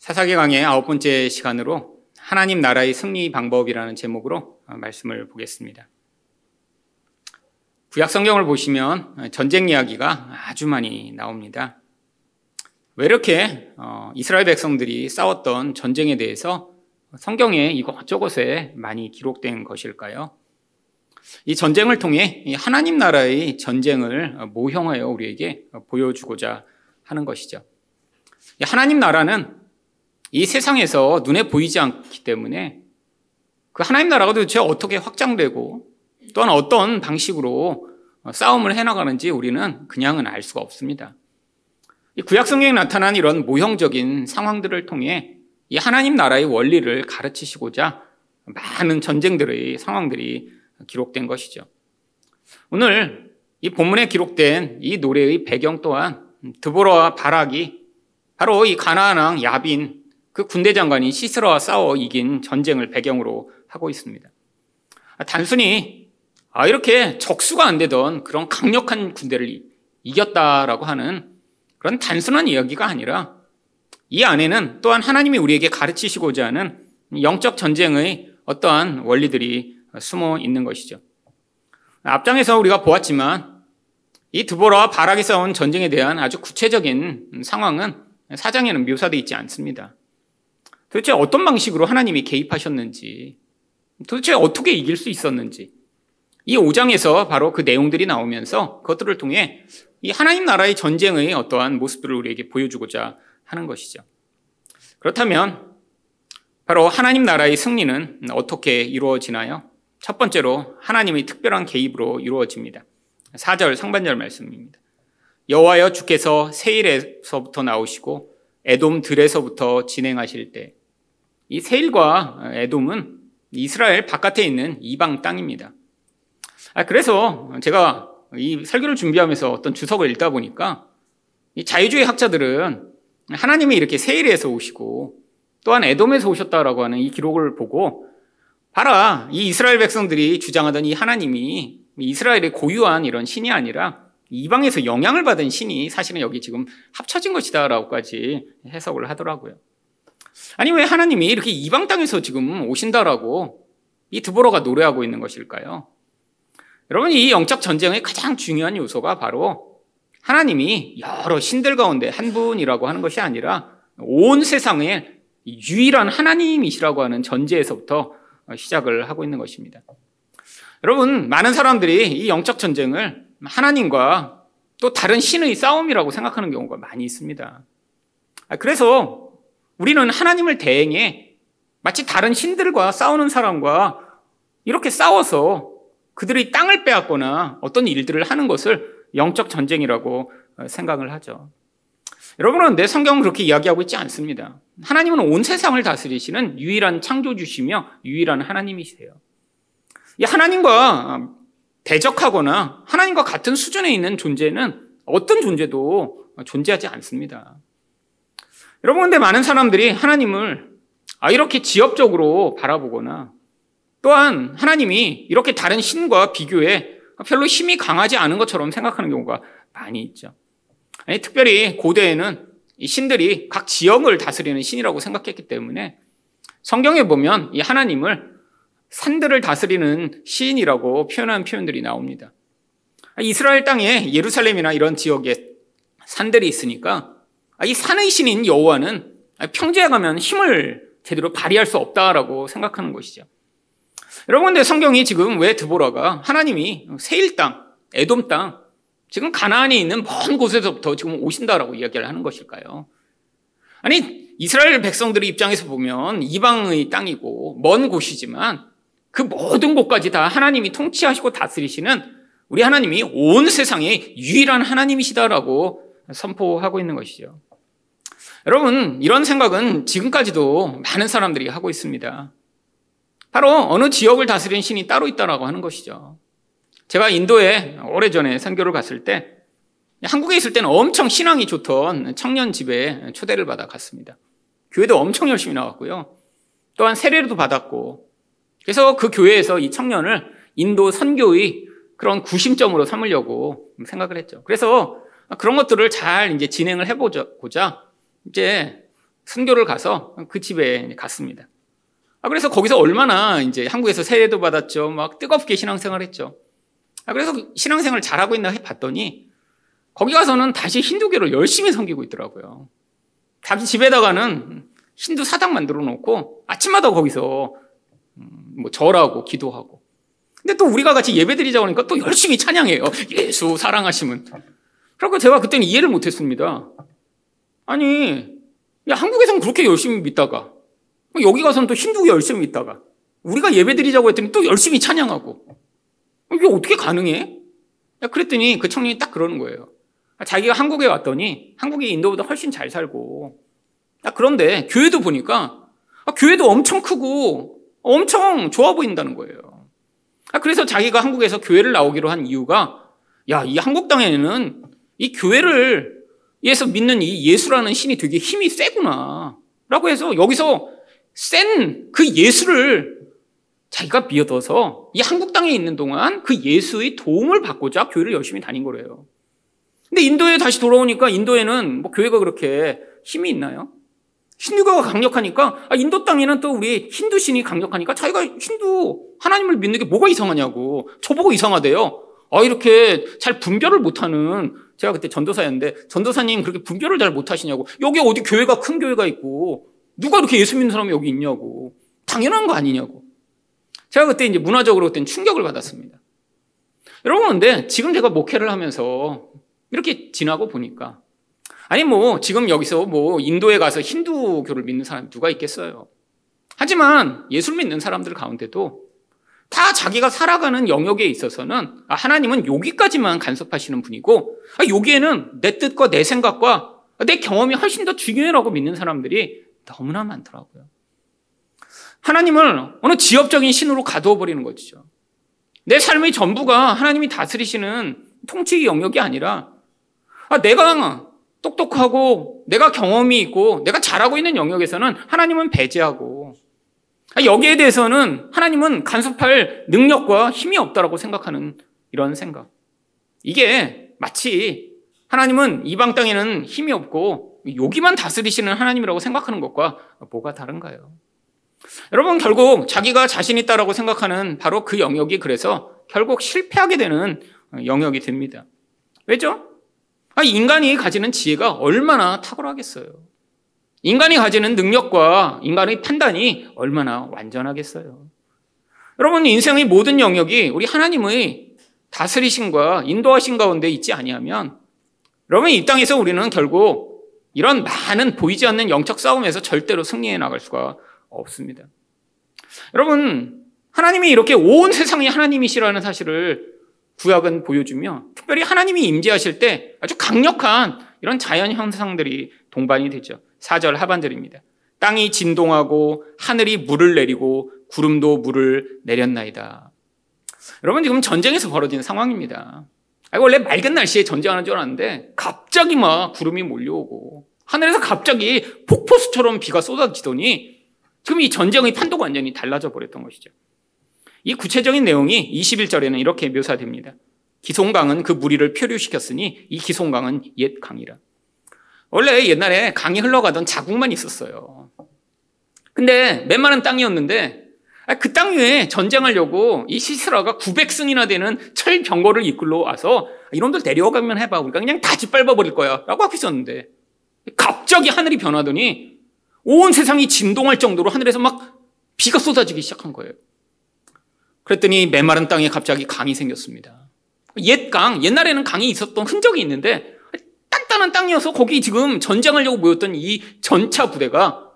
사사기 강의 아홉 번째 시간으로 하나님 나라의 승리 방법이라는 제목으로 말씀을 보겠습니다. 구약 성경을 보시면 전쟁 이야기가 아주 많이 나옵니다. 왜 이렇게 어, 이스라엘 백성들이 싸웠던 전쟁에 대해서 성경에 이것저것에 많이 기록된 것일까요? 이 전쟁을 통해 하나님 나라의 전쟁을 모형하여 우리에게 보여주고자 하는 것이죠. 하나님 나라는 이 세상에서 눈에 보이지 않기 때문에 그 하나님 나라가 도대체 어떻게 확장되고 또한 어떤 방식으로 싸움을 해나가는지 우리는 그냥은 알 수가 없습니다. 이 구약 성경에 나타난 이런 모형적인 상황들을 통해 이 하나님 나라의 원리를 가르치시고자 많은 전쟁들의 상황들이 기록된 것이죠. 오늘 이 본문에 기록된 이 노래의 배경 또한 드보라와 바락이 바로 이 가나안 왕 야빈 그 군대 장관이 시스라와 싸워 이긴 전쟁을 배경으로 하고 있습니다. 단순히 아 이렇게 적수가 안 되던 그런 강력한 군대를 이겼다라고 하는 그런 단순한 이야기가 아니라 이 안에는 또한 하나님이 우리에게 가르치시고자 하는 영적 전쟁의 어떠한 원리들이 숨어 있는 것이죠. 앞장에서 우리가 보았지만 이 드보라와 바락이 싸운 전쟁에 대한 아주 구체적인 상황은 사장에는 묘사되어 있지 않습니다. 도대체 어떤 방식으로 하나님이 개입하셨는지, 도대체 어떻게 이길 수 있었는지, 이 5장에서 바로 그 내용들이 나오면서 그것들을 통해 이 하나님 나라의 전쟁의 어떠한 모습들을 우리에게 보여주고자 하는 것이죠. 그렇다면 바로 하나님 나라의 승리는 어떻게 이루어지나요? 첫 번째로 하나님의 특별한 개입으로 이루어집니다. 4절 상반절 말씀입니다. 여호와여 주께서 세일에서부터 나오시고 에돔 들에서부터 진행하실 때 이 세일과 에돔은 이스라엘 바깥에 있는 이방 땅입니다. 아, 그래서 제가 이 설교를 준비하면서 어떤 주석을 읽다 보니까 이 자유주의 학자들은 하나님이 이렇게 세일에서 오시고 또한 에돔에서 오셨다라고 하는 이 기록을 보고 봐라 이 이스라엘 백성들이 주장하던 이 하나님이 이스라엘의 고유한 이런 신이 아니라 이방에서 영향을 받은 신이 사실은 여기 지금 합쳐진 것이다라고까지 해석을 하더라고요. 아니 왜 하나님이 이렇게 이방 땅에서 지금 오신다라고 이 드보러가 노래하고 있는 것일까요? 여러분 이 영적 전쟁의 가장 중요한 요소가 바로 하나님이 여러 신들 가운데 한 분이라고 하는 것이 아니라 온 세상에 유일한 하나님이시라고 하는 전제에서부터 시작을 하고 있는 것입니다. 여러분 많은 사람들이 이 영적 전쟁을 하나님과 또 다른 신의 싸움이라고 생각하는 경우가 많이 있습니다. 그래서 우리는 하나님을 대행해 마치 다른 신들과 싸우는 사람과 이렇게 싸워서 그들의 땅을 빼앗거나 어떤 일들을 하는 것을 영적 전쟁이라고 생각을 하죠. 여러분은 내 성경은 그렇게 이야기하고 있지 않습니다. 하나님은 온 세상을 다스리시는 유일한 창조주시며 유일한 하나님이세요. 이 하나님과 대적하거나 하나님과 같은 수준에 있는 존재는 어떤 존재도 존재하지 않습니다. 여러분, 근데 많은 사람들이 하나님을 아, 이렇게 지엽적으로 바라보거나 또한 하나님이 이렇게 다른 신과 비교해 별로 힘이 강하지 않은 것처럼 생각하는 경우가 많이 있죠. 아니, 특별히 고대에는 이 신들이 각 지역을 다스리는 신이라고 생각했기 때문에 성경에 보면 이 하나님을 산들을 다스리는 시인이라고 표현한 표현들이 나옵니다. 이스라엘 땅에 예루살렘이나 이런 지역에 산들이 있으니까 아, 이 산의 신인 여호와는 평지에 가면 힘을 제대로 발휘할 수 없다라고 생각하는 것이죠. 여러분, 근데 성경이 지금 왜 드보라가 하나님이 세일 땅, 에돔 땅, 지금 가나안에 있는 먼 곳에서부터 지금 오신다라고 이야기를 하는 것일까요? 아니, 이스라엘 백성들의 입장에서 보면 이방의 땅이고 먼 곳이지만 그 모든 곳까지 다 하나님이 통치하시고 다스리시는 우리 하나님이 온 세상의 유일한 하나님이시다라고 선포하고 있는 것이죠. 여러분, 이런 생각은 지금까지도 많은 사람들이 하고 있습니다. 바로 어느 지역을 다스리는 신이 따로 있다라고 하는 것이죠. 제가 인도에 오래전에 선교를 갔을 때 한국에 있을 때는 엄청 신앙이 좋던 청년 집에 초대를 받아 갔습니다. 교회도 엄청 열심히 나왔고요. 또한 세례도 받았고 그래서 그 교회에서 이 청년을 인도 선교의 그런 구심점으로 삼으려고 생각을 했죠. 그래서 그런 것들을 잘 이제 진행을 해보고자 이제 순교를 가서 그 집에 갔습니다. 아, 그래서 거기서 얼마나 이제 한국에서 세례도 받았죠. 막 뜨겁게 신앙생활 했죠. 아, 그래서 신앙생활 잘하고 있나 해 봤더니 거기 가서는 다시 힌두교를 열심히 섬기고 있더라고요. 자기 집에다가는 힌두 사당 만들어 놓고 아침마다 거기서 음, 뭐 절하고 기도하고. 근데 또 우리가 같이 예배 드리자고 하니까 또 열심히 찬양해요. 예수 사랑하시면. 그러고 제가 그때는 이해를 못 했습니다. 아니, 야, 한국에서는 그렇게 열심히 믿다가 여기 가서는 또 힌두교 열심히 믿다가 우리가 예배 드리자고 했더니 또 열심히 찬양하고 이게 어떻게 가능해? 그랬더니 그 청년이 딱 그러는 거예요. 자기가 한국에 왔더니 한국이 인도보다 훨씬 잘 살고 그런데 교회도 보니까 교회도 엄청 크고 엄청 좋아 보인다는 거예요. 그래서 자기가 한국에서 교회를 나오기로 한 이유가 야, 이 한국 땅에는 이 교회를 위해서 믿는 이 예수라는 신이 되게 힘이 세구나. 라고 해서 여기서 센 그 예수를 자기가 비어둬서 이 한국 땅에 있는 동안 그 예수의 도움을 받고자 교회를 열심히 다닌 거래요. 근데 인도에 다시 돌아오니까 인도에는 뭐 교회가 그렇게 힘이 있나요? 힌두교가 강력하니까 아, 인도 땅에는 또 우리 힌두 신이 강력하니까 자기가 힌두 하나님을 믿는 게 뭐가 이상하냐고 저보고 이상하대요. 아 이렇게 잘 분별을 못하는 제가 그때 전도사였는데 전도사님 그렇게 분별을 잘 못하시냐고 여기 어디 교회가 큰 교회가 있고 누가 이렇게 예수 믿는 사람이 여기 있냐고 당연한 거 아니냐고 제가 그때 이제 문화적으로 그때 충격을 받았습니다. 여러분 근데 지금 제가 목회를 하면서 이렇게 지나고 보니까 아니 뭐 지금 여기서 뭐 인도에 가서 힌두교를 믿는 사람이 누가 있겠어요. 하지만 예술 믿는 사람들 가운데도 다 자기가 살아가는 영역에 있어서는 아, 하나님은 여기까지만 간섭하시는 분이고 아, 여기에는 내 뜻과 내 생각과 내 경험이 훨씬 더 중요해라고 믿는 사람들이 너무나 많더라고요. 하나님을 어느 지역적인 신으로 가두어 버리는 거죠. 내 삶의 전부가 하나님이 다스리시는 통치 영역이 아니라 아, 내가 똑똑하고 내가 경험이 있고 내가 잘하고 있는 영역에서는 하나님은 배제하고 아, 여기에 대해서는 하나님은 간섭할 능력과 힘이 없다라고 생각하는 이런 생각. 이게 마치 하나님은 이방 땅에는 힘이 없고 여기만 다스리시는 하나님이라고 생각하는 것과 뭐가 다른가요? 여러분 결국 자기가 자신 있다라고 생각하는 바로 그 영역이 그래서 결국 실패하게 되는 영역이 됩니다. 왜죠? 아, 인간이 가지는 지혜가 얼마나 탁월하겠어요. 인간이 가지는 능력과 인간의 판단이 얼마나 완전하겠어요. 여러분 인생의 모든 영역이 우리 하나님의 다스리심과 인도하신 가운데 있지 아니하면 여러분 이 땅에서 우리는 결국 이런 많은 보이지 않는 영적 싸움에서 절대로 승리해 나갈 수가 없습니다. 여러분 하나님이 이렇게 온 세상이 하나님이시라는 사실을 구약은 보여주며 특별히 하나님이 임재하실 때 아주 강력한 이런 자연 현상들이 동반이 되죠. 4절 하반절입니다. 땅이 진동하고 하늘이 물을 내리고 구름도 물을 내렸나이다. 여러분 지금 전쟁에서 벌어진 상황입니다. 원래 맑은 날씨에 전쟁하는 줄 알았는데 갑자기 막 구름이 몰려오고 하늘에서 갑자기 폭포수처럼 비가 쏟아지더니 지금 이 전쟁의 판도가 완전히 달라져 버렸던 것이죠. 이 구체적인 내용이 21절에는 이렇게 묘사됩니다. 기송강은 그 무리를 표류시켰으니 이 기송강은 옛 강이라. 원래 옛날에 강이 흘러가던 자국만 있었어요. 근데 맨만한 땅이었는데 아, 그땅 위에 전쟁하려고 이 시스라가 900승이나 되는 철병거를 이끌러 와서 이놈들 데려가면 해봐. 우리가 그냥 다 짓밟아 버릴 거야. 라고 하고 있었는데 갑자기 하늘이 변하더니 온 세상이 진동할 정도로 하늘에서 막 비가 쏟아지기 시작한 거예요. 그랬더니 메마른 땅에 갑자기 강이 생겼습니다. 옛 강, 옛날에는 강이 있었던 흔적이 있는데 단단한 땅이어서 거기 지금 전쟁하려고 모였던 이 전차 부대가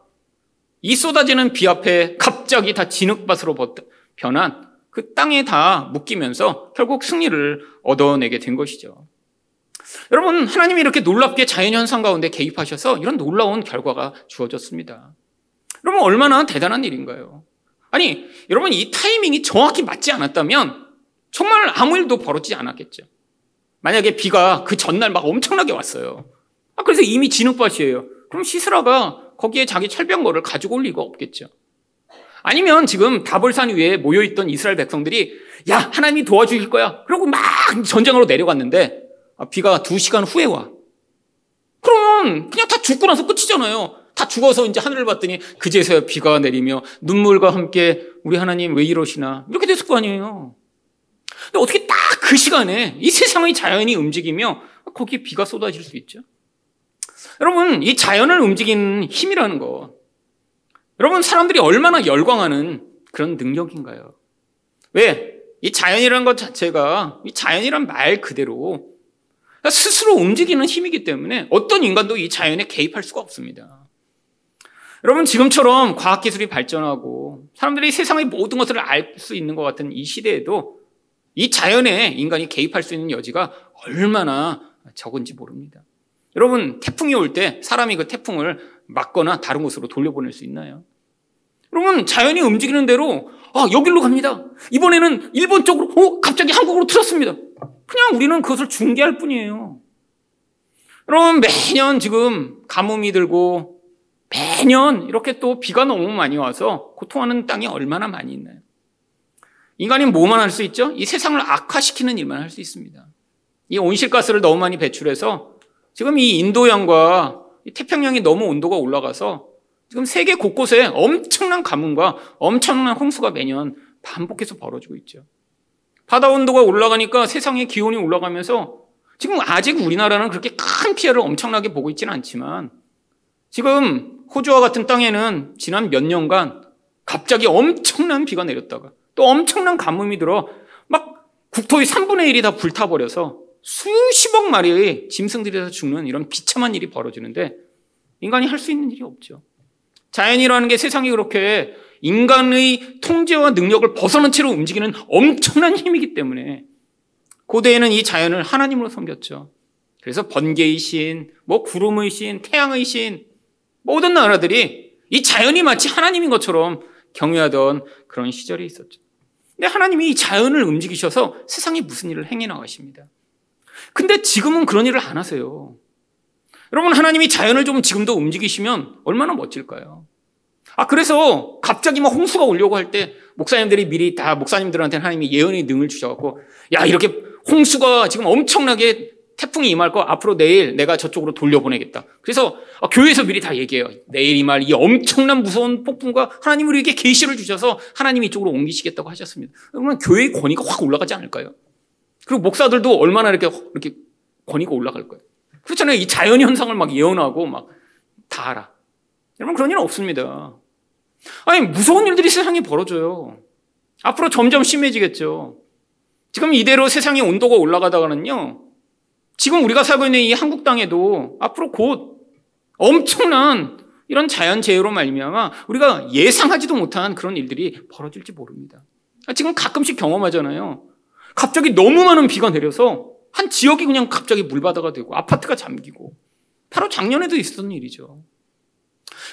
이 쏟아지는 비 앞에 갑자기 다 진흙밭으로 변한 그 땅에 다 묶이면서 결국 승리를 얻어내게 된 것이죠. 여러분, 하나님이 이렇게 놀랍게 자연현상 가운데 개입하셔서 이런 놀라운 결과가 주어졌습니다. 여러분, 얼마나 대단한 일인가요? 아니, 여러분 이 타이밍이 정확히 맞지 않았다면 정말 아무 일도 벌어지지 않았겠죠. 만약에 비가 그 전날 막 엄청나게 왔어요. 아, 그래서 이미 진흙밭이에요. 그럼 시스라가 거기에 자기 철병거를 가지고 올 리가 없겠죠. 아니면 지금 다볼산 위에 모여있던 이스라엘 백성들이 야, 하나님이 도와주실 거야. 그러고 막 전쟁으로 내려갔는데 아, 비가 두 시간 후에 와. 그러면 그냥 다 죽고 나서 끝이잖아요. 다 죽어서 이제 하늘을 봤더니 그제서야 비가 내리며 눈물과 함께 우리 하나님 왜 이러시나 이렇게 됐을 거 아니에요. 근데 어떻게 딱 그 시간에 이 세상의 자연이 움직이며 거기에 비가 쏟아질 수 있죠? 여러분, 이 자연을 움직이는 힘이라는 것. 여러분, 사람들이 얼마나 열광하는 그런 능력인가요? 왜? 이 자연이라는 것 자체가 이 자연이란 말 그대로 스스로 움직이는 힘이기 때문에 어떤 인간도 이 자연에 개입할 수가 없습니다. 여러분, 지금처럼 과학기술이 발전하고 사람들이 세상의 모든 것을 알 수 있는 것 같은 이 시대에도 이 자연에 인간이 개입할 수 있는 여지가 얼마나 적은지 모릅니다. 여러분, 태풍이 올 때 사람이 그 태풍을 막거나 다른 곳으로 돌려보낼 수 있나요? 여러분, 자연이 움직이는 대로, 아, 여기로 갑니다. 이번에는 일본 쪽으로, 어, 갑자기 한국으로 틀었습니다. 그냥 우리는 그것을 중계할 뿐이에요. 여러분, 매년 지금 가뭄이 들고, 매년 이렇게 또 비가 너무 많이 와서 고통하는 땅이 얼마나 많이 있나요? 인간이 뭐만 할 수 있죠? 이 세상을 악화시키는 일만 할 수 있습니다. 이 온실가스를 너무 많이 배출해서 지금 이 인도양과 태평양이 너무 온도가 올라가서 지금 세계 곳곳에 엄청난 가뭄과 엄청난 홍수가 매년 반복해서 벌어지고 있죠. 바다 온도가 올라가니까 세상의 기온이 올라가면서 지금 아직 우리나라는 그렇게 큰 피해를 엄청나게 보고 있지는 않지만 지금 호주와 같은 땅에는 지난 몇 년간 갑자기 엄청난 비가 내렸다가 또 엄청난 가뭄이 들어 막 국토의 3분의 1이 다 불타버려서 수십억 마리의 짐승들이 다 죽는 이런 비참한 일이 벌어지는데 인간이 할 수 있는 일이 없죠. 자연이라는 게 세상이 그렇게 인간의 통제와 능력을 벗어난 채로 움직이는 엄청난 힘이기 때문에 고대에는 이 자연을 하나님으로 섬겼죠. 그래서 번개의 신, 뭐 구름의 신, 태양의 신, 모든 나라들이 이 자연이 마치 하나님인 것처럼 경외하던 그런 시절이 있었죠. 근데 하나님이 이 자연을 움직이셔서 세상에 무슨 일을 행해 나가십니다. 근데 지금은 그런 일을 안 하세요. 여러분, 하나님이 자연을 좀 지금도 움직이시면 얼마나 멋질까요? 아, 그래서 갑자기 막 홍수가 오려고 할 때 목사님들이 미리 다 목사님들한테 하나님이 예언의 능을 주셔갖고 야, 이렇게 홍수가 지금 엄청나게 태풍이 임할 거 앞으로 내일 내가 저쪽으로 돌려보내겠다. 그래서 아, 교회에서 미리 다 얘기해요. 내일 임할 이 엄청난 무서운 폭풍과 하나님 우리에게 계시를 주셔서 하나님이 이쪽으로 옮기시겠다고 하셨습니다. 그러면 교회의 권위가 확 올라가지 않을까요? 그리고 목사들도 얼마나 이렇게 이렇게 권위가 올라갈 거예요. 그렇잖아요. 이 자연 현상을 막 예언하고 막 다 알아. 여러분 그런 일은 없습니다. 아니 무서운 일들이 세상에 벌어져요. 앞으로 점점 심해지겠죠. 지금 이대로 세상의 온도가 올라가다가는요. 지금 우리가 살고 있는 이 한국 땅에도 앞으로 곧 엄청난 이런 자연 재해로 말미암아 우리가 예상하지도 못한 그런 일들이 벌어질지 모릅니다. 지금 가끔씩 경험하잖아요. 갑자기 너무 많은 비가 내려서 한 지역이 그냥 갑자기 물바다가 되고 아파트가 잠기고 바로 작년에도 있었던 일이죠.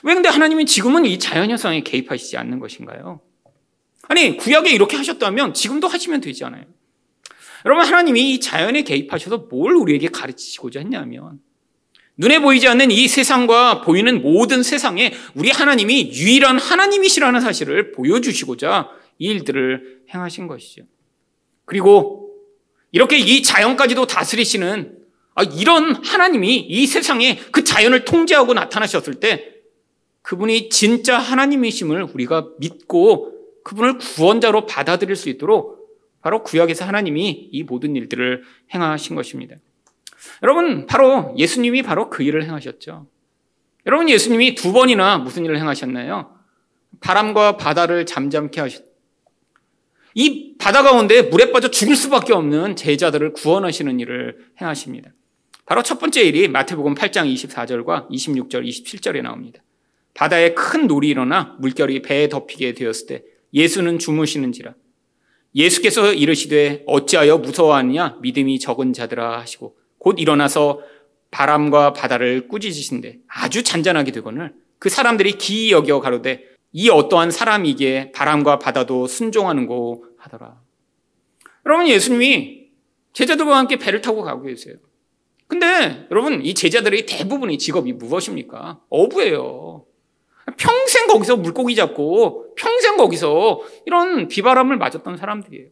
왜 근데 하나님이 지금은 이 자연 현상에 개입하시지 않는 것인가요? 아니 구약에 이렇게 하셨다면 지금도 하시면 되지 않아요? 여러분 하나님이 이 자연에 개입하셔서 뭘 우리에게 가르치시고자 했냐면 눈에 보이지 않는 이 세상과 보이는 모든 세상에 우리 하나님이 유일한 하나님이시라는 사실을 보여주시고자 이 일들을 행하신 것이죠. 그리고 이렇게 이 자연까지도 다스리시는 아, 이런 하나님이 이 세상에 그 자연을 통제하고 나타나셨을 때 그분이 진짜 하나님이심을 우리가 믿고 그분을 구원자로 받아들일 수 있도록 바로 구약에서 하나님이 이 모든 일들을 행하신 것입니다. 여러분, 바로 예수님이 바로 그 일을 행하셨죠. 여러분, 예수님이 두 번이나 무슨 일을 행하셨나요? 바람과 바다를 잠잠케 하셨, 이 바다 가운데 물에 빠져 죽을 수밖에 없는 제자들을 구원하시는 일을 행하십니다. 바로 첫 번째 일이 마태복음 8장 24절과 26절, 27절에 나옵니다. 바다에 큰 놀이 일어나 물결이 배에 덮이게 되었을 때 예수는 주무시는지라. 예수께서 이르시되 어찌하여 무서워하느냐 믿음이 적은 자들아 하시고 곧 일어나서 바람과 바다를 꾸짖으신데 아주 잔잔하게 되거늘 그 사람들이 기이 여겨 가로되 이 어떠한 사람이기에 바람과 바다도 순종하는고 하더라. 여러분 예수님이 제자들과 함께 배를 타고 가고 계세요. 근데 여러분 이 제자들의 대부분의 직업이 무엇입니까? 어부예요. 평생 거기서 물고기 잡고 평생 거기서 이런 비바람을 맞았던 사람들이에요.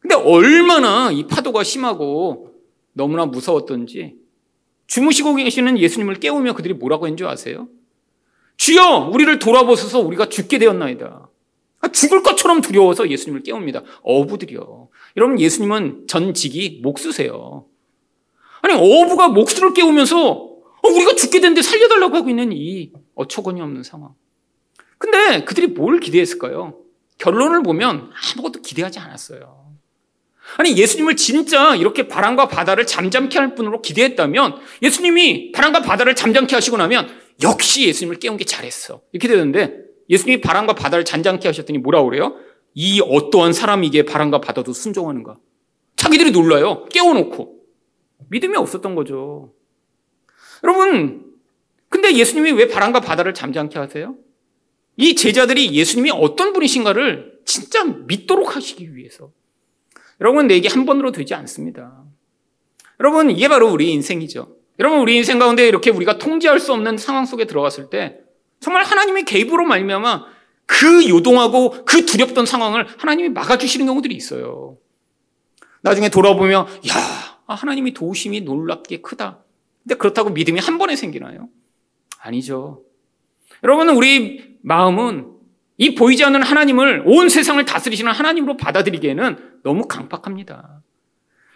근데 얼마나 이 파도가 심하고 너무나 무서웠던지 주무시고 계시는 예수님을 깨우며 그들이 뭐라고 했는 줄 아세요? 주여 우리를 돌아보소서 우리가 죽게 되었나이다. 아, 죽을 것처럼 두려워서 예수님을 깨웁니다. 어부들이요. 여러분 예수님은 전직이 목수세요. 아니 어부가 목수를 깨우면서 어, 우리가 죽게 됐는데 살려달라고 하고 있는 이 어처구니 없는 상황. 근데 그들이 뭘 기대했을까요? 결론을 보면 아무것도 기대하지 않았어요. 아니 예수님을 진짜 이렇게 바람과 바다를 잠잠케 할 분으로 기대했다면 예수님이 바람과 바다를 잠잠케 하시고 나면 역시 예수님을 깨운 게 잘했어. 이렇게 되는데 예수님이 바람과 바다를 잔잠케 하셨더니 뭐라 그래요? 이 어떠한 사람이기에 바람과 바다도 순종하는가? 자기들이 놀라요. 깨워놓고. 믿음이 없었던 거죠. 여러분, 근데 예수님이 왜 바람과 바다를 잠잠케 하세요? 이 제자들이 예수님이 어떤 분이신가를 진짜 믿도록 하시기 위해서. 여러분, 내게 한 번으로 되지 않습니다. 여러분, 이게 바로 우리 인생이죠. 여러분, 우리 인생 가운데 이렇게 우리가 통제할 수 없는 상황 속에 들어갔을 때 정말 하나님의 개입으로 말미암아 그 요동하고 그 두렵던 상황을 하나님이 막아주시는 경우들이 있어요. 나중에 돌아보면, 야, 하나님이 도우심이 놀랍게 크다. 근데 그렇다고 믿음이 한 번에 생기나요? 아니죠. 여러분은 우리 마음은 이 보이지 않는 하나님을 온 세상을 다스리시는 하나님으로 받아들이기에는 너무 강팍합니다.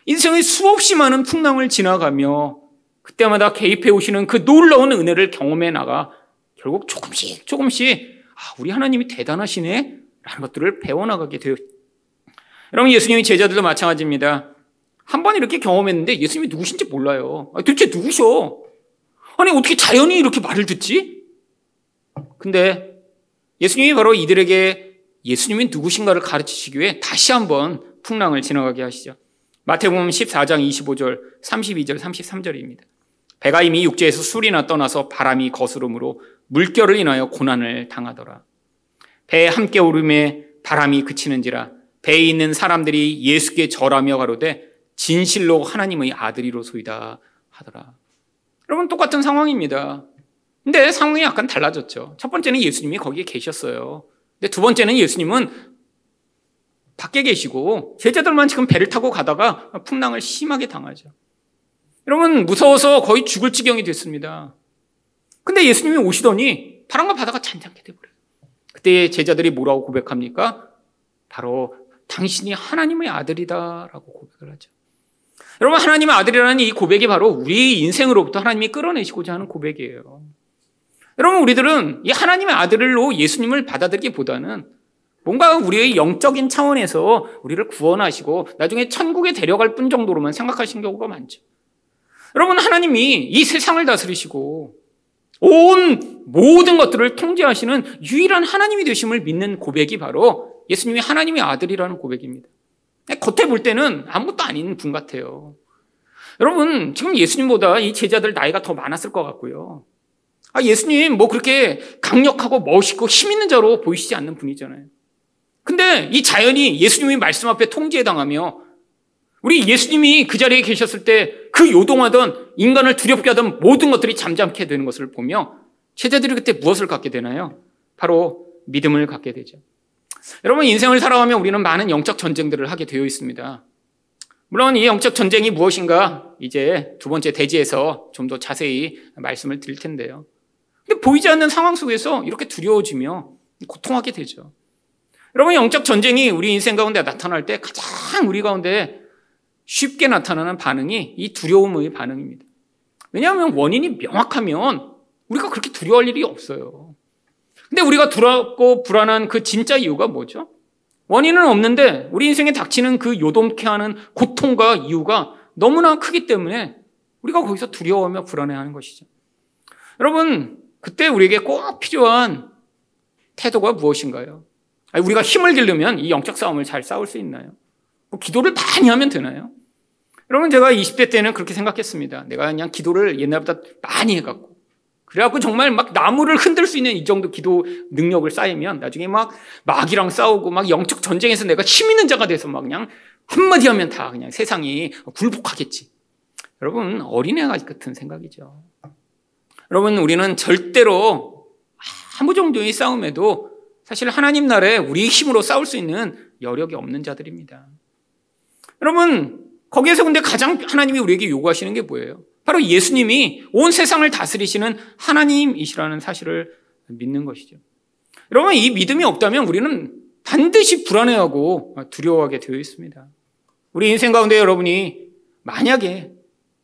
인생의 수없이 많은 풍랑을 지나가며 그때마다 개입해 오시는 그 놀라운 은혜를 경험해 나가 결국 조금씩 조금씩 아, 우리 하나님이 대단하시네 라는 것들을 배워나가게 되요. 여러분 예수님이 제자들도 마찬가지입니다. 한 번 이렇게 경험했는데 예수님이 누구신지 몰라요. 아, 도대체 누구셔? 아니 어떻게 자연이 이렇게 말을 듣지? 근데 예수님이 바로 이들에게 예수님이 누구신가를 가르치시기 위해 다시 한번 풍랑을 지나가게 하시죠. 마태복음 14장 25절, 32절, 33절입니다. 배가 이미 육지에서 술이나 떠나서 바람이 거스름으로 물결을 인하여 고난을 당하더라. 배에 함께 오름에 바람이 그치는지라 배에 있는 사람들이 예수께 절하며 가로되 진실로 하나님의 아들이로소이다 하더라. 여러분 똑같은 상황입니다. 근데 상황이 약간 달라졌죠. 첫 번째는 예수님이 거기에 계셨어요. 근데 두 번째는 예수님은 밖에 계시고 제자들만 지금 배를 타고 가다가 풍랑을 심하게 당하죠. 여러분 무서워서 거의 죽을 지경이 됐습니다. 근데 예수님이 오시더니 바람과 바다가 잔잔하게 돼버려요. 그때 제자들이 뭐라고 고백합니까? 바로 당신이 하나님의 아들이다라고 고백을 하죠. 여러분 하나님의 아들이라는 이 고백이 바로 우리 인생으로부터 하나님이 끌어내시고자 하는 고백이에요. 여러분 우리들은 이 하나님의 아들로 예수님을 받아들기보다는 뭔가 우리의 영적인 차원에서 우리를 구원하시고 나중에 천국에 데려갈 뿐 정도로만 생각하신 경우가 많죠. 여러분, 하나님이 이 세상을 다스리시고 온 모든 것들을 통제하시는 유일한 하나님이 되심을 믿는 고백이 바로 예수님이 하나님의 아들이라는 고백입니다. 겉에 볼 때는 아무것도 아닌 분 같아요. 여러분, 지금 예수님보다 이 제자들 나이가 더 많았을 것 같고요. 아, 예수님 뭐 그렇게 강력하고 멋있고 힘 있는 자로 보이시지 않는 분이잖아요. 근데 이 자연이 예수님의 말씀 앞에 통제당하며 우리 예수님이 그 자리에 계셨을 때 그 요동하던 인간을 두렵게 하던 모든 것들이 잠잠케 되는 것을 보며 제자들이 그때 무엇을 갖게 되나요? 바로 믿음을 갖게 되죠. 여러분 인생을 살아가며 우리는 많은 영적 전쟁들을 하게 되어 있습니다. 물론 이 영적 전쟁이 무엇인가 이제 두 번째 대지에서 좀 더 자세히 말씀을 드릴 텐데요. 근데 보이지 않는 상황 속에서 이렇게 두려워지며 고통하게 되죠. 여러분 영적 전쟁이 우리 인생 가운데 나타날 때 가장 우리 가운데 쉽게 나타나는 반응이 이 두려움의 반응입니다. 왜냐하면 원인이 명확하면 우리가 그렇게 두려워할 일이 없어요. 근데 우리가 두렵고 불안한 그 진짜 이유가 뭐죠? 원인은 없는데 우리 인생에 닥치는 그 요동케 하는 고통과 이유가 너무나 크기 때문에 우리가 거기서 두려워하며 불안해하는 것이죠. 여러분, 그때 우리에게 꼭 필요한 태도가 무엇인가요? 우리가 힘을 기르면 이 영적 싸움을 잘 싸울 수 있나요? 뭐 기도를 많이 하면 되나요? 여러분 제가 20대 때는 그렇게 생각했습니다. 내가 그냥 기도를 옛날보다 많이 해갖고 그래갖고 정말 막 나무를 흔들 수 있는 이 정도 기도 능력을 쌓이면 나중에 막 마귀랑 싸우고 막 영적 전쟁에서 내가 힘 있는 자가 돼서 막 그냥 한마디 하면 다 그냥 세상이 굴복하겠지. 여러분 어린애 같은 생각이죠. 여러분 우리는 절대로 아무 정도의 싸움에도 사실 하나님 나라에 우리 힘으로 싸울 수 있는 여력이 없는 자들입니다. 여러분 거기에서 근데 가장 하나님이 우리에게 요구하시는 게 뭐예요? 바로 예수님이 온 세상을 다스리시는 하나님이시라는 사실을 믿는 것이죠. 여러분, 이 믿음이 없다면 우리는 반드시 불안해하고 두려워하게 되어 있습니다. 우리 인생 가운데 여러분이 만약에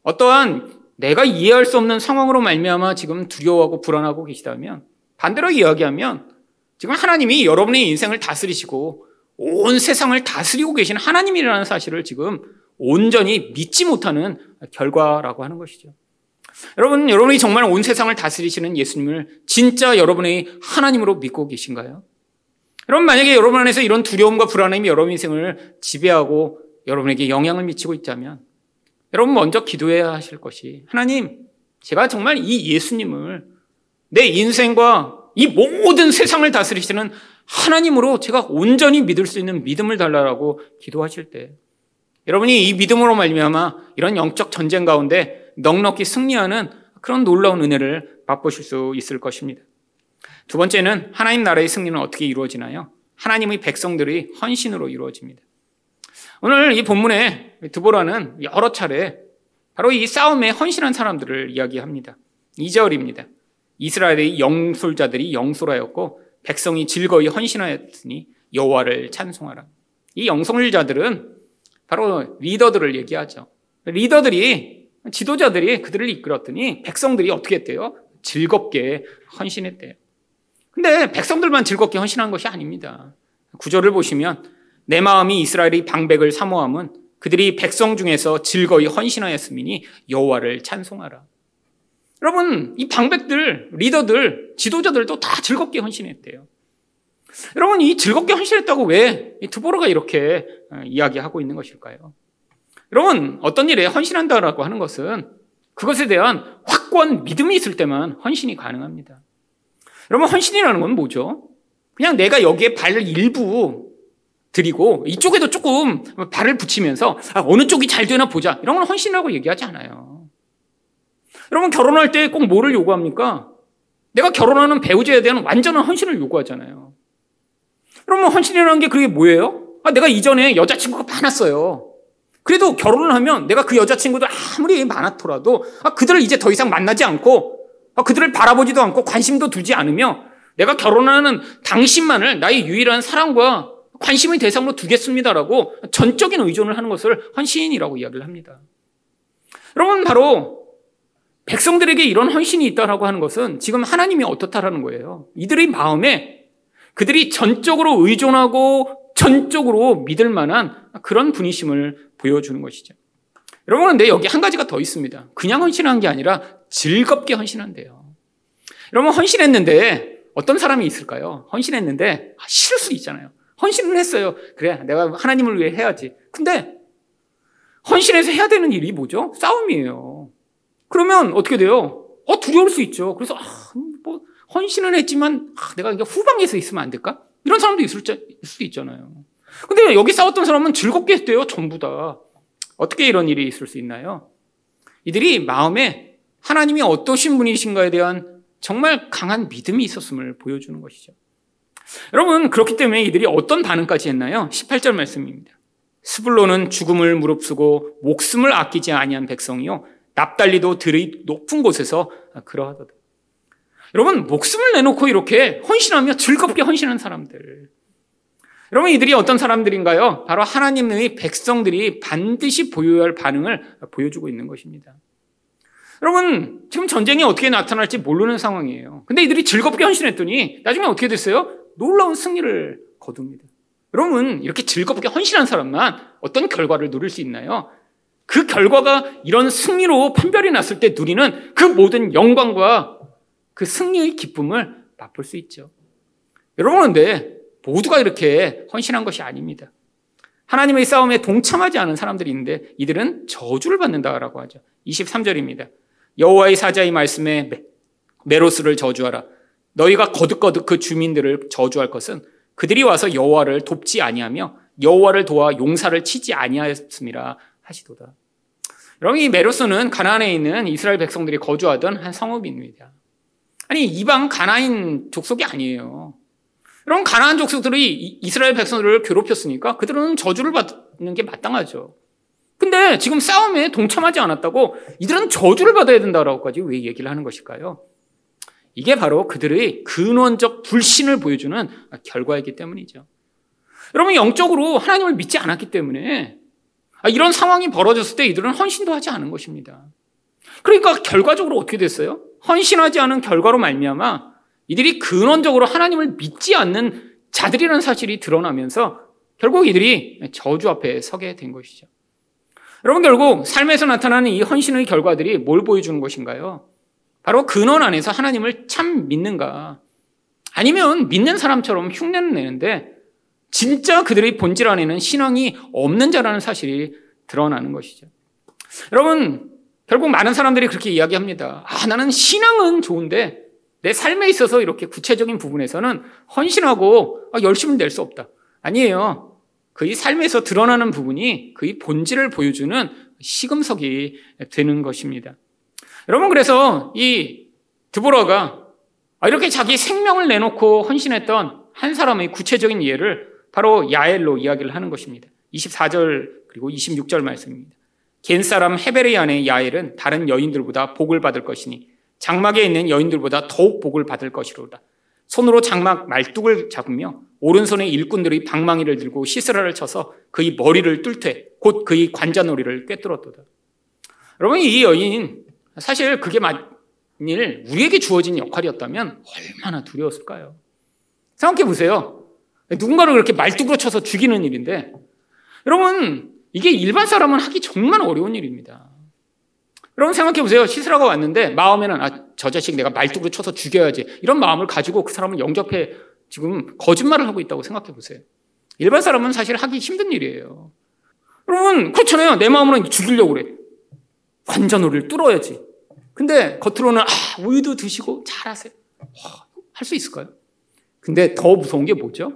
어떠한 내가 이해할 수 없는 상황으로 말미암아 지금 두려워하고 불안하고 계시다면 반대로 이야기하면 지금 하나님이 여러분의 인생을 다스리시고 온 세상을 다스리고 계신 하나님이라는 사실을 지금 온전히 믿지 못하는 결과라고 하는 것이죠. 여러분, 여러분이 정말 온 세상을 다스리시는 예수님을 진짜 여러분의 하나님으로 믿고 계신가요? 여러분, 만약에 여러분 안에서 이런 두려움과 불안함이 여러분 인생을 지배하고 여러분에게 영향을 미치고 있다면 여러분 먼저 기도해야 하실 것이 하나님, 제가 정말 이 예수님을 내 인생과 이 모든 세상을 다스리시는 하나님으로 제가 온전히 믿을 수 있는 믿음을 달라라고 기도하실 때 여러분이 이 믿음으로 말미암아 이런 영적 전쟁 가운데 넉넉히 승리하는 그런 놀라운 은혜를 맛보실 수 있을 것입니다. 두 번째는 하나님 나라의 승리는 어떻게 이루어지나요? 하나님의 백성들이 헌신으로 이루어집니다. 오늘 이 본문에 드보라는 여러 차례 바로 이 싸움에 헌신한 사람들을 이야기합니다. 2절입니다. 이스라엘의 영솔자들이 영솔하였고 백성이 즐거이 헌신하였으니 여호와를 찬송하라. 이 영솔자들은 바로 리더들을 얘기하죠. 리더들이 지도자들이 그들을 이끌었더니 백성들이 어떻게 했대요? 즐겁게 헌신했대요. 근데 백성들만 즐겁게 헌신한 것이 아닙니다. 구절을 보시면 내 마음이 이스라엘의 방백을 사모함은 그들이 백성 중에서 즐거이 헌신하였음이니 여호와를 찬송하라. 여러분, 이 방백들, 리더들, 지도자들도 다 즐겁게 헌신했대요. 여러분, 이 즐겁게 헌신했다고 왜 두보로가 이렇게 어, 이야기하고 있는 것일까요? 여러분, 어떤 일에 헌신한다라고 하는 것은 그것에 대한 확고한 믿음이 있을 때만 헌신이 가능합니다. 여러분, 헌신이라는 건 뭐죠? 그냥 내가 여기에 발 일부 드리고 이쪽에도 조금 발을 붙이면서 아, 어느 쪽이 잘 되나 보자. 이런 건 헌신이라고 얘기하지 않아요. 여러분 결혼할 때 꼭 뭐를 요구합니까? 내가 결혼하는 배우자에 대한 완전한 헌신을 요구하잖아요. 여러분 헌신이라는 게 그게 뭐예요? 아, 내가 이전에 여자친구가 많았어요. 그래도 결혼을 하면 내가 그 여자친구들 아무리 많았더라도 아, 그들을 이제 더 이상 만나지 않고 아, 그들을 바라보지도 않고 관심도 두지 않으며 내가 결혼하는 당신만을 나의 유일한 사랑과 관심의 대상으로 두겠습니다라고 전적인 의존을 하는 것을 헌신이라고 이야기를 합니다. 여러분 바로 백성들에게 이런 헌신이 있다라고 하는 것은 지금 하나님이 어떻다라는 거예요. 이들의 마음에 그들이 전적으로 의존하고 전적으로 믿을 만한 그런 분이심을 보여주는 것이죠. 여러분, 근데 여기 한 가지가 더 있습니다. 그냥 헌신한 게 아니라 즐겁게 헌신한대요. 여러분, 헌신했는데 어떤 사람이 있을까요? 헌신했는데 아, 싫을 수 있잖아요. 헌신을 했어요. 그래, 내가 하나님을 위해 해야지. 근데 헌신해서 해야 되는 일이 뭐죠? 싸움이에요. 그러면 어떻게 돼요? 어, 두려울 수 있죠. 그래서, 아, 뭐, 헌신은 했지만, 아, 내가 이게 후방에서 있으면 안 될까? 이런 사람도 있을, 수도 있잖아요. 근데 여기 싸웠던 사람은 즐겁게 했대요, 전부 다. 어떻게 이런 일이 있을 수 있나요? 이들이 마음에 하나님이 어떠신 분이신가에 대한 정말 강한 믿음이 있었음을 보여주는 것이죠. 여러분, 그렇기 때문에 이들이 어떤 반응까지 했나요? 18절 말씀입니다. 스불로는 죽음을 무릅쓰고 목숨을 아끼지 아니한 백성이요. 납달리도 들의 높은 곳에서 그러하도다. 여러분, 목숨을 내놓고 이렇게 헌신하며 즐겁게 헌신한 사람들. 여러분, 이들이 어떤 사람들인가요? 바로 하나님의 백성들이 반드시 보여야 할 반응을 보여주고 있는 것입니다. 여러분, 지금 전쟁이 어떻게 나타날지 모르는 상황이에요. 근데 이들이 즐겁게 헌신했더니 나중에 어떻게 됐어요? 놀라운 승리를 거둡니다. 여러분, 이렇게 즐겁게 헌신한 사람만 어떤 결과를 누릴 수 있나요? 그 결과가 이런 승리로 판별이 났을 때 누리는 그 모든 영광과 그 승리의 기쁨을 맛볼 수 있죠. 여러분, 그런데 모두가 이렇게 헌신한 것이 아닙니다. 하나님의 싸움에 동참하지 않은 사람들이 있는데 이들은 저주를 받는다라고 하죠. 23절입니다. 여호와의 사자의 말씀에 메로스를 저주하라. 너희가 거듭거듭 그 주민들을 저주할 것은 그들이 와서 여호와를 돕지 아니하며 여호와를 도와 용사를 치지 아니하였음이라 하시도다. 여러분 이 메로스는 가나안에 있는 이스라엘 백성들이 거주하던 한 성읍입니다. 아니 이방 가나인 족속이 아니에요. 여러분 가나안 족속들이 이스라엘 백성들을 괴롭혔으니까 그들은 저주를 받는 게 마땅하죠. 근데 지금 싸움에 동참하지 않았다고 이들은 저주를 받아야 된다라고까지 왜 얘기를 하는 것일까요? 이게 바로 그들의 근원적 불신을 보여주는 결과이기 때문이죠. 여러분, 영적으로 하나님을 믿지 않았기 때문에 이런 상황이 벌어졌을 때 이들은 헌신도 하지 않은 것입니다. 그러니까 결과적으로 어떻게 됐어요? 헌신하지 않은 결과로 말미암아 이들이 근원적으로 하나님을 믿지 않는 자들이라는 사실이 드러나면서 결국 이들이 저주 앞에 서게 된 것이죠. 여러분 결국 삶에서 나타나는 이 헌신의 결과들이 뭘 보여주는 것인가요? 바로 근원 안에서 하나님을 참 믿는가? 아니면 믿는 사람처럼 흉내는 내는데 진짜 그들의 본질 안에는 신앙이 없는 자라는 사실이 드러나는 것이죠. 여러분 결국 많은 사람들이 그렇게 이야기합니다. 아, 나는 신앙은 좋은데 내 삶에 있어서 이렇게 구체적인 부분에서는 헌신하고 아, 열심을 낼 수 없다. 아니에요. 그의 삶에서 드러나는 부분이 그의 본질을 보여주는 시금석이 되는 것입니다. 여러분 그래서 이 드보라가 이렇게 자기 생명을 내놓고 헌신했던 한 사람의 구체적인 예를 바로 야엘로 이야기를 하는 것입니다. 24절 그리고 26절 말씀입니다. 겐 사람 헤베르 안의 야엘은 다른 여인들보다 복을 받을 것이니 장막에 있는 여인들보다 더욱 복을 받을 것이로다. 손으로 장막 말뚝을 잡으며 오른손에 일꾼들의 방망이를 들고 시스라를 쳐서 그의 머리를 뚫되 곧 그의 관자놀이를 꿰뚫었도다. 여러분 이 여인 사실 그게 만일 우리에게 주어진 역할이었다면 얼마나 두려웠을까요? 생각해 보세요. 누군가를 그렇게 말뚝으로 쳐서 죽이는 일인데 여러분 이게 일반 사람은 하기 정말 어려운 일입니다. 여러분 생각해 보세요. 시스라가 왔는데 마음에는 아, 저 자식 내가 말뚝으로 쳐서 죽여야지. 이런 마음을 가지고 그 사람을 영접해 지금 거짓말을 하고 있다고 생각해 보세요. 일반 사람은 사실 하기 힘든 일이에요. 여러분 그렇잖아요. 내 마음으로는 죽이려고 그래. 관자놀이를 뚫어야지. 근데 겉으로는 아, 우유도 드시고 잘하세요. 할 수 있을까요? 근데 더 무서운 게 뭐죠?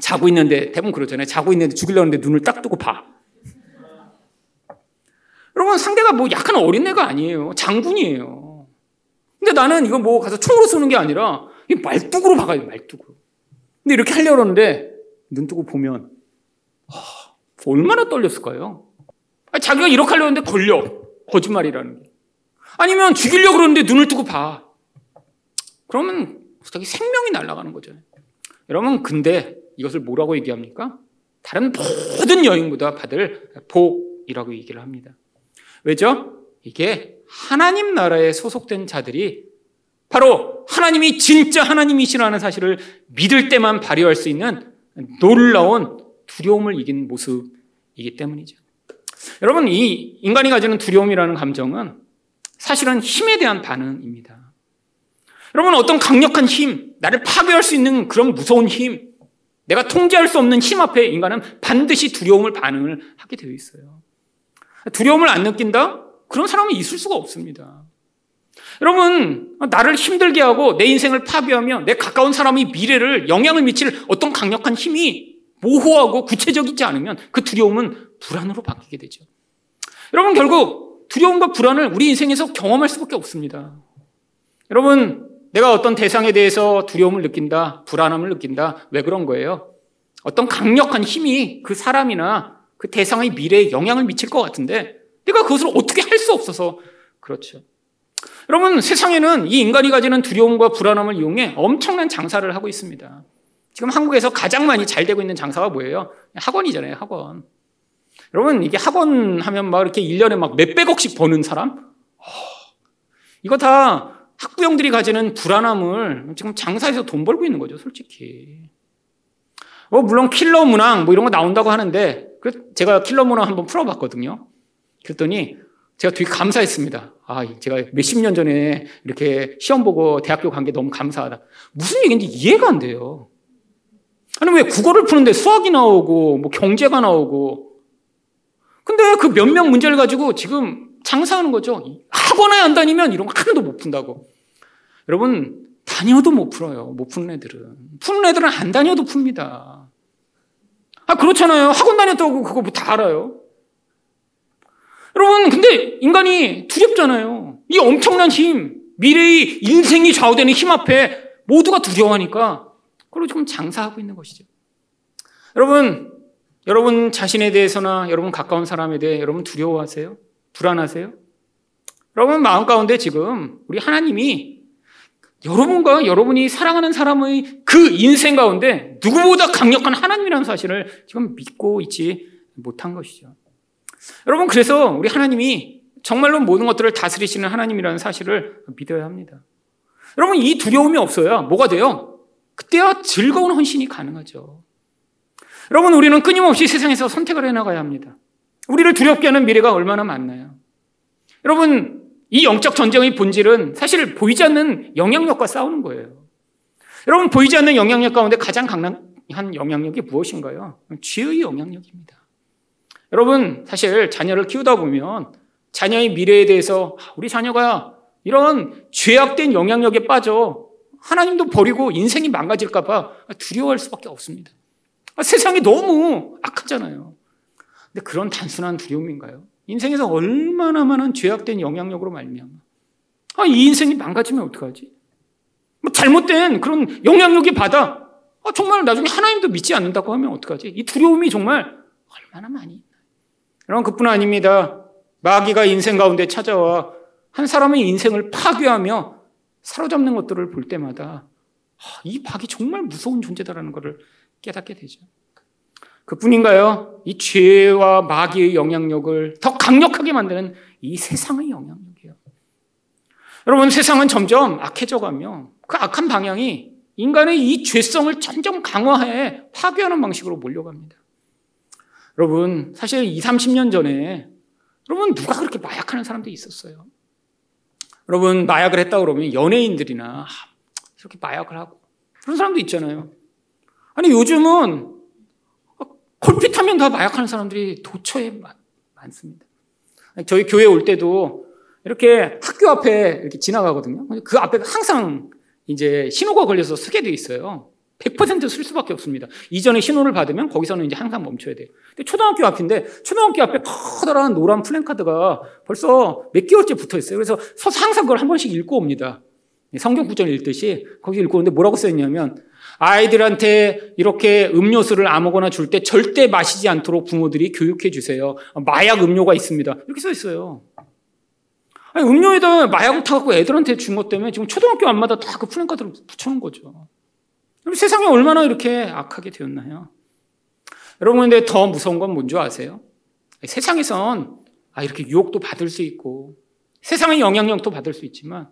자고 있는데 대부분 그러잖아요. 자고 있는데 죽이려는데 눈을 딱 뜨고 봐. 여러분 상대가 뭐 약간 어린애가 아니에요. 장군이에요. 근데 나는 이거 뭐 가서 총으로 쏘는 게 아니라 이 말뚝으로 박아야 돼. 말뚝으로. 근데 이렇게 하려고 하는데 눈 뜨고 보면 하, 얼마나 떨렸을까요? 아니, 자기가 이렇게 하려고 하는데 걸려. 거짓말이라는 게. 아니면 죽이려고 그러는데 눈을 뜨고 봐. 그러면 자기 생명이 날아가는 거잖아요. 여러분 근데 이것을 뭐라고 얘기합니까? 다른 모든 여인보다 받을 복이라고 얘기를 합니다. 왜죠? 이게 하나님 나라에 소속된 자들이 바로 하나님이 진짜 하나님이시라는 사실을 믿을 때만 발휘할 수 있는 놀라운 두려움을 이긴 모습이기 때문이죠. 여러분, 이 인간이 가지는 두려움이라는 감정은 사실은 힘에 대한 반응입니다. 여러분, 어떤 강력한 힘, 나를 파괴할 수 있는 그런 무서운 힘, 내가 통제할 수 없는 힘 앞에 인간은 반드시 두려움을 반응을 하게 되어 있어요. 두려움을 안 느낀다? 그런 사람은 있을 수가 없습니다. 여러분, 나를 힘들게 하고 내 인생을 파괴하며 내 가까운 사람의 미래를 영향을 미칠 어떤 강력한 힘이 모호하고 구체적이지 않으면 그 두려움은 불안으로 바뀌게 되죠. 여러분, 결국 두려움과 불안을 우리 인생에서 경험할 수밖에 없습니다. 여러분, 내가 어떤 대상에 대해서 두려움을 느낀다, 불안함을 느낀다. 왜 그런 거예요? 어떤 강력한 힘이 그 사람이나 그 대상의 미래에 영향을 미칠 것 같은데 내가 그것을 어떻게 할 수 없어서 그렇죠. 여러분 세상에는 이 인간이 가지는 두려움과 불안함을 이용해 엄청난 장사를 하고 있습니다. 지금 한국에서 가장 많이 잘 되고 있는 장사가 뭐예요? 학원이잖아요, 학원. 여러분, 이게 학원 하면 막 이렇게 1년에 막 몇백억씩 버는 사람? 이거 다 학부형들이 가지는 불안함을 지금 장사해서 돈 벌고 있는 거죠, 솔직히. 뭐, 물론 킬러 문항 뭐 이런 거 나온다고 하는데 그래서 제가 킬러 문화 한번 풀어봤거든요. 그랬더니 제가 되게 감사했습니다. 아, 제가 몇십 년 전에 이렇게 시험 보고 대학교 간 게 너무 감사하다. 무슨 얘기인지 이해가 안 돼요. 아니, 왜 국어를 푸는데 수학이 나오고, 뭐 경제가 나오고. 근데 그 몇 명 문제를 가지고 지금 장사하는 거죠. 학원에 안 다니면 이런 거 하나도 못 푼다고. 여러분, 다녀도 못 풀어요. 못 푸는 애들은. 푸는 애들은 안 다녀도 풉니다. 아, 그렇잖아요. 학원 다녔다고 그거 뭐 다 알아요. 여러분, 근데 인간이 두렵잖아요. 이 엄청난 힘, 미래의 인생이 좌우되는 힘 앞에 모두가 두려워하니까 그걸로 지금 장사하고 있는 것이죠. 여러분, 여러분 자신에 대해서나 여러분 가까운 사람에 대해 여러분 두려워하세요? 불안하세요? 여러분 마음 가운데 지금 우리 하나님이 여러분과 여러분이 사랑하는 사람의 그 인생 가운데 누구보다 강력한 하나님이라는 사실을 지금 믿고 있지 못한 것이죠. 여러분, 그래서 우리 하나님이 정말로 모든 것들을 다스리시는 하나님이라는 사실을 믿어야 합니다. 여러분, 이 두려움이 없어야 뭐가 돼요? 그때야 즐거운 헌신이 가능하죠. 여러분, 우리는 끊임없이 세상에서 선택을 해나가야 합니다. 우리를 두렵게 하는 미래가 얼마나 많나요? 여러분, 이 영적 전쟁의 본질은 사실 보이지 않는 영향력과 싸우는 거예요. 여러분, 보이지 않는 영향력 가운데 가장 강력한 영향력이 무엇인가요? 죄의 영향력입니다. 여러분, 사실 자녀를 키우다 보면 자녀의 미래에 대해서 아, 우리 자녀가 이런 죄악된 영향력에 빠져 하나님도 버리고 인생이 망가질까봐 두려워할 수밖에 없습니다. 아, 세상이 너무 악하잖아요. 근데 그런 단순한 두려움인가요? 인생에서 얼마나 많은 죄악된 영향력으로 말미암아 아, 이 인생이 망가지면 어떡하지? 뭐 잘못된 그런 영향력이 받아 아, 정말 나중에 하나님도 믿지 않는다고 하면 어떡하지? 이 두려움이 정말 얼마나 많이? 여러분 그뿐 아닙니다. 마귀가 인생 가운데 찾아와 한 사람의 인생을 파괴하며 사로잡는 것들을 볼 때마다 아, 이 박이 정말 무서운 존재다라는 것을 깨닫게 되죠. 그뿐인가요? 이 죄와 마귀의 영향력을 더 강력하게 만드는 이 세상의 영향력이에요. 여러분, 세상은 점점 악해져 가며 그 악한 방향이 인간의 이 죄성을 점점 강화해 파괴하는 방식으로 몰려갑니다. 여러분, 사실 2, 30년 전에 여러분 누가 그렇게 마약하는 사람들이 있었어요? 여러분 마약을 했다 그러면 연예인들이나 이렇게 마약을 하고 그런 사람도 있잖아요. 아니 요즘은 콜핏하면 다 마약하는 사람들이 도처에 많습니다. 저희 교회 올 때도 이렇게 학교 앞에 이렇게 지나가거든요. 그 앞에 항상 이제 신호가 걸려서 쓰게 돼 있어요. 100%쓸 수밖에 없습니다. 이전에 신호를 받으면 거기서는 이제 항상 멈춰야 돼요. 근데 초등학교 앞인데 초등학교 앞에 커다란 노란 플랜카드가 벌써 몇 개월째 붙어 있어요. 그래서 서서 항상 그걸 한 번씩 읽고 옵니다. 성경 구절 읽듯이 거기 읽고 오는데 뭐라고 써 있냐면 아이들한테 이렇게 음료수를 아무거나 줄 때 절대 마시지 않도록 부모들이 교육해 주세요. 마약 음료가 있습니다. 이렇게 써 있어요. 아니, 음료에다 마약을 타갖고 애들한테 준 것 때문에 지금 초등학교 앞마다 다그 플랜카드를 붙여놓은 거죠. 세상이 얼마나 이렇게 악하게 되었나요? 여러분, 근데 더 무서운 건 뭔지 아세요? 세상에선 아, 이렇게 유혹도 받을 수 있고 세상의 영향력도 받을 수 있지만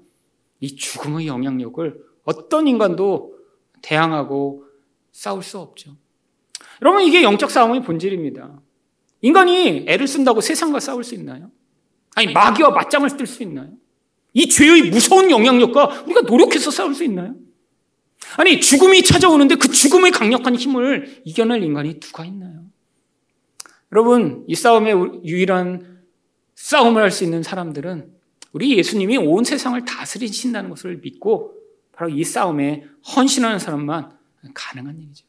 이 죽음의 영향력을 어떤 인간도 대항하고 싸울 수 없죠. 여러분, 이게 영적 싸움의 본질입니다. 인간이 애를 쓴다고 세상과 싸울 수 있나요? 아니, 마귀와 맞짱을 뜰 수 있나요? 이 죄의 무서운 영향력과 우리가 노력해서 싸울 수 있나요? 아니, 죽음이 찾아오는데 그 죽음의 강력한 힘을 이겨낼 인간이 누가 있나요? 여러분, 이 싸움의 유일한 싸움을 할 수 있는 사람들은 우리 예수님이 온 세상을 다스리신다는 것을 믿고 바로 이 싸움에 헌신하는 사람만 가능한 일이죠.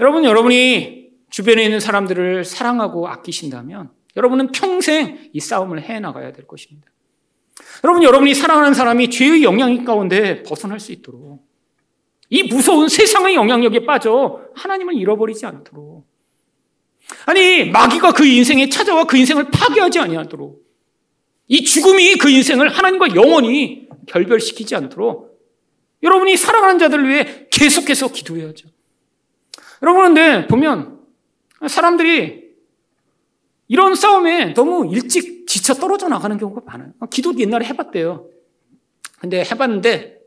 여러분, 여러분이 주변에 있는 사람들을 사랑하고 아끼신다면 여러분은 평생 이 싸움을 해 나가야 될 것입니다. 여러분, 여러분이 사랑하는 사람이 죄의 영향 가운데 벗어날 수 있도록 이 무서운 세상의 영향력에 빠져 하나님을 잃어버리지 않도록. 아니, 마귀가 그 인생에 찾아와 그 인생을 파괴하지 아니하도록. 이 죽음이 그 인생을 하나님과 영원히 결별시키지 않도록 여러분이 사랑하는 자들을 위해 계속해서 기도해야죠. 여러분, 근데 보면 사람들이 이런 싸움에 너무 일찍 지쳐 떨어져 나가는 경우가 많아요. 기도 옛날에 해봤대요. 근데 해봤는데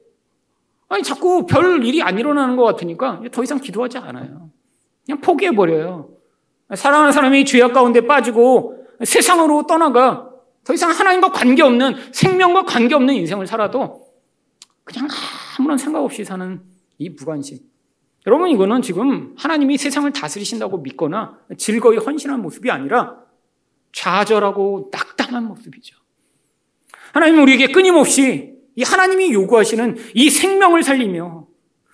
아니, 자꾸 별 일이 안 일어나는 것 같으니까 더 이상 기도하지 않아요. 그냥 포기해버려요. 사랑하는 사람이 죄악 가운데 빠지고 세상으로 떠나가 더 이상 하나님과 관계없는 생명과 관계없는 인생을 살아도 그냥 아무런 생각 없이 사는 이 무관심. 여러분 이거는 지금 하나님이 세상을 다스리신다고 믿거나 즐거이 헌신한 모습이 아니라 좌절하고 낙담한 모습이죠. 하나님은 우리에게 끊임없이 이 하나님이 요구하시는 이 생명을 살리며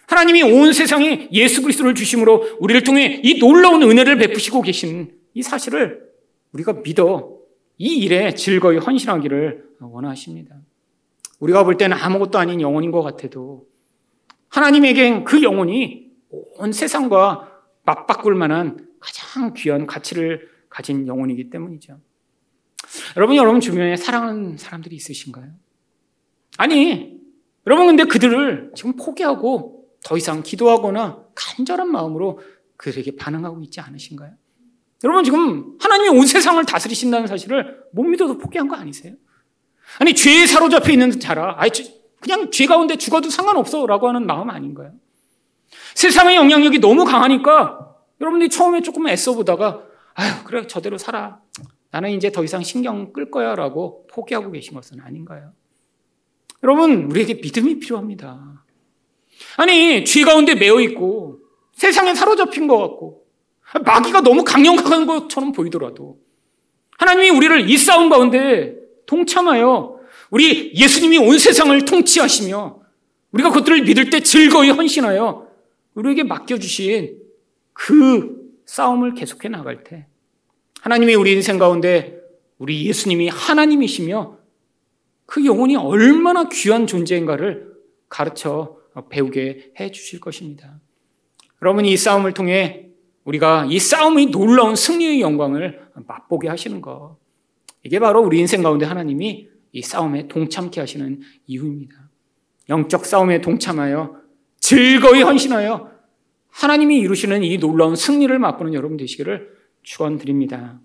하나님이 온 세상에 예수 그리스도를 주심으로 우리를 통해 이 놀라운 은혜를 베푸시고 계신 이 사실을 우리가 믿어 이 일에 즐거이 헌신하기를 원하십니다. 우리가 볼 때는 아무것도 아닌 영혼인 것 같아도 하나님에겐 그 영혼이 온 세상과 맞바꿀 만한 가장 귀한 가치를 가진 영혼이기 때문이죠. 여러분, 여러분 주변에 사랑하는 사람들이 있으신가요? 아니, 여러분 근데 그들을 지금 포기하고 더 이상 기도하거나 간절한 마음으로 그들에게 반응하고 있지 않으신가요? 여러분 지금 하나님이 온 세상을 다스리신다는 사실을 못 믿어도 포기한 거 아니세요? 아니 죄에 사로잡혀 있는 자라 아이 그냥 죄 가운데 죽어도 상관없어라고 하는 마음 아닌가요? 세상의 영향력이 너무 강하니까 여러분들이 처음에 조금 애써 보다가 아유 그래 저대로 살아 나는 이제 더 이상 신경 끌 거야라고 포기하고 계신 것은 아닌가요? 여러분 우리에게 믿음이 필요합니다. 아니 죄 가운데 매여 있고 세상에 사로잡힌 것 같고 마귀가 너무 강력한 것처럼 보이더라도 하나님이 우리를 이 싸움 가운데 동참하여 우리 예수님이 온 세상을 통치하시며 우리가 그것들을 믿을 때 즐거이 헌신하여 우리에게 맡겨주신 그 싸움을 계속해 나갈 때 하나님이 우리 인생 가운데 우리 예수님이 하나님이시며 그 영혼이 얼마나 귀한 존재인가를 가르쳐 배우게 해 주실 것입니다. 여러분 이 싸움을 통해 우리가 이 싸움이 놀라운 승리의 영광을 맛보게 하시는 것. 이게 바로 우리 인생 가운데 하나님이 이 싸움에 동참케 하시는 이유입니다. 영적 싸움에 동참하여 즐거이 헌신하여 하나님이 이루시는 이 놀라운 승리를 맛보는 여러분 되시기를 축원드립니다.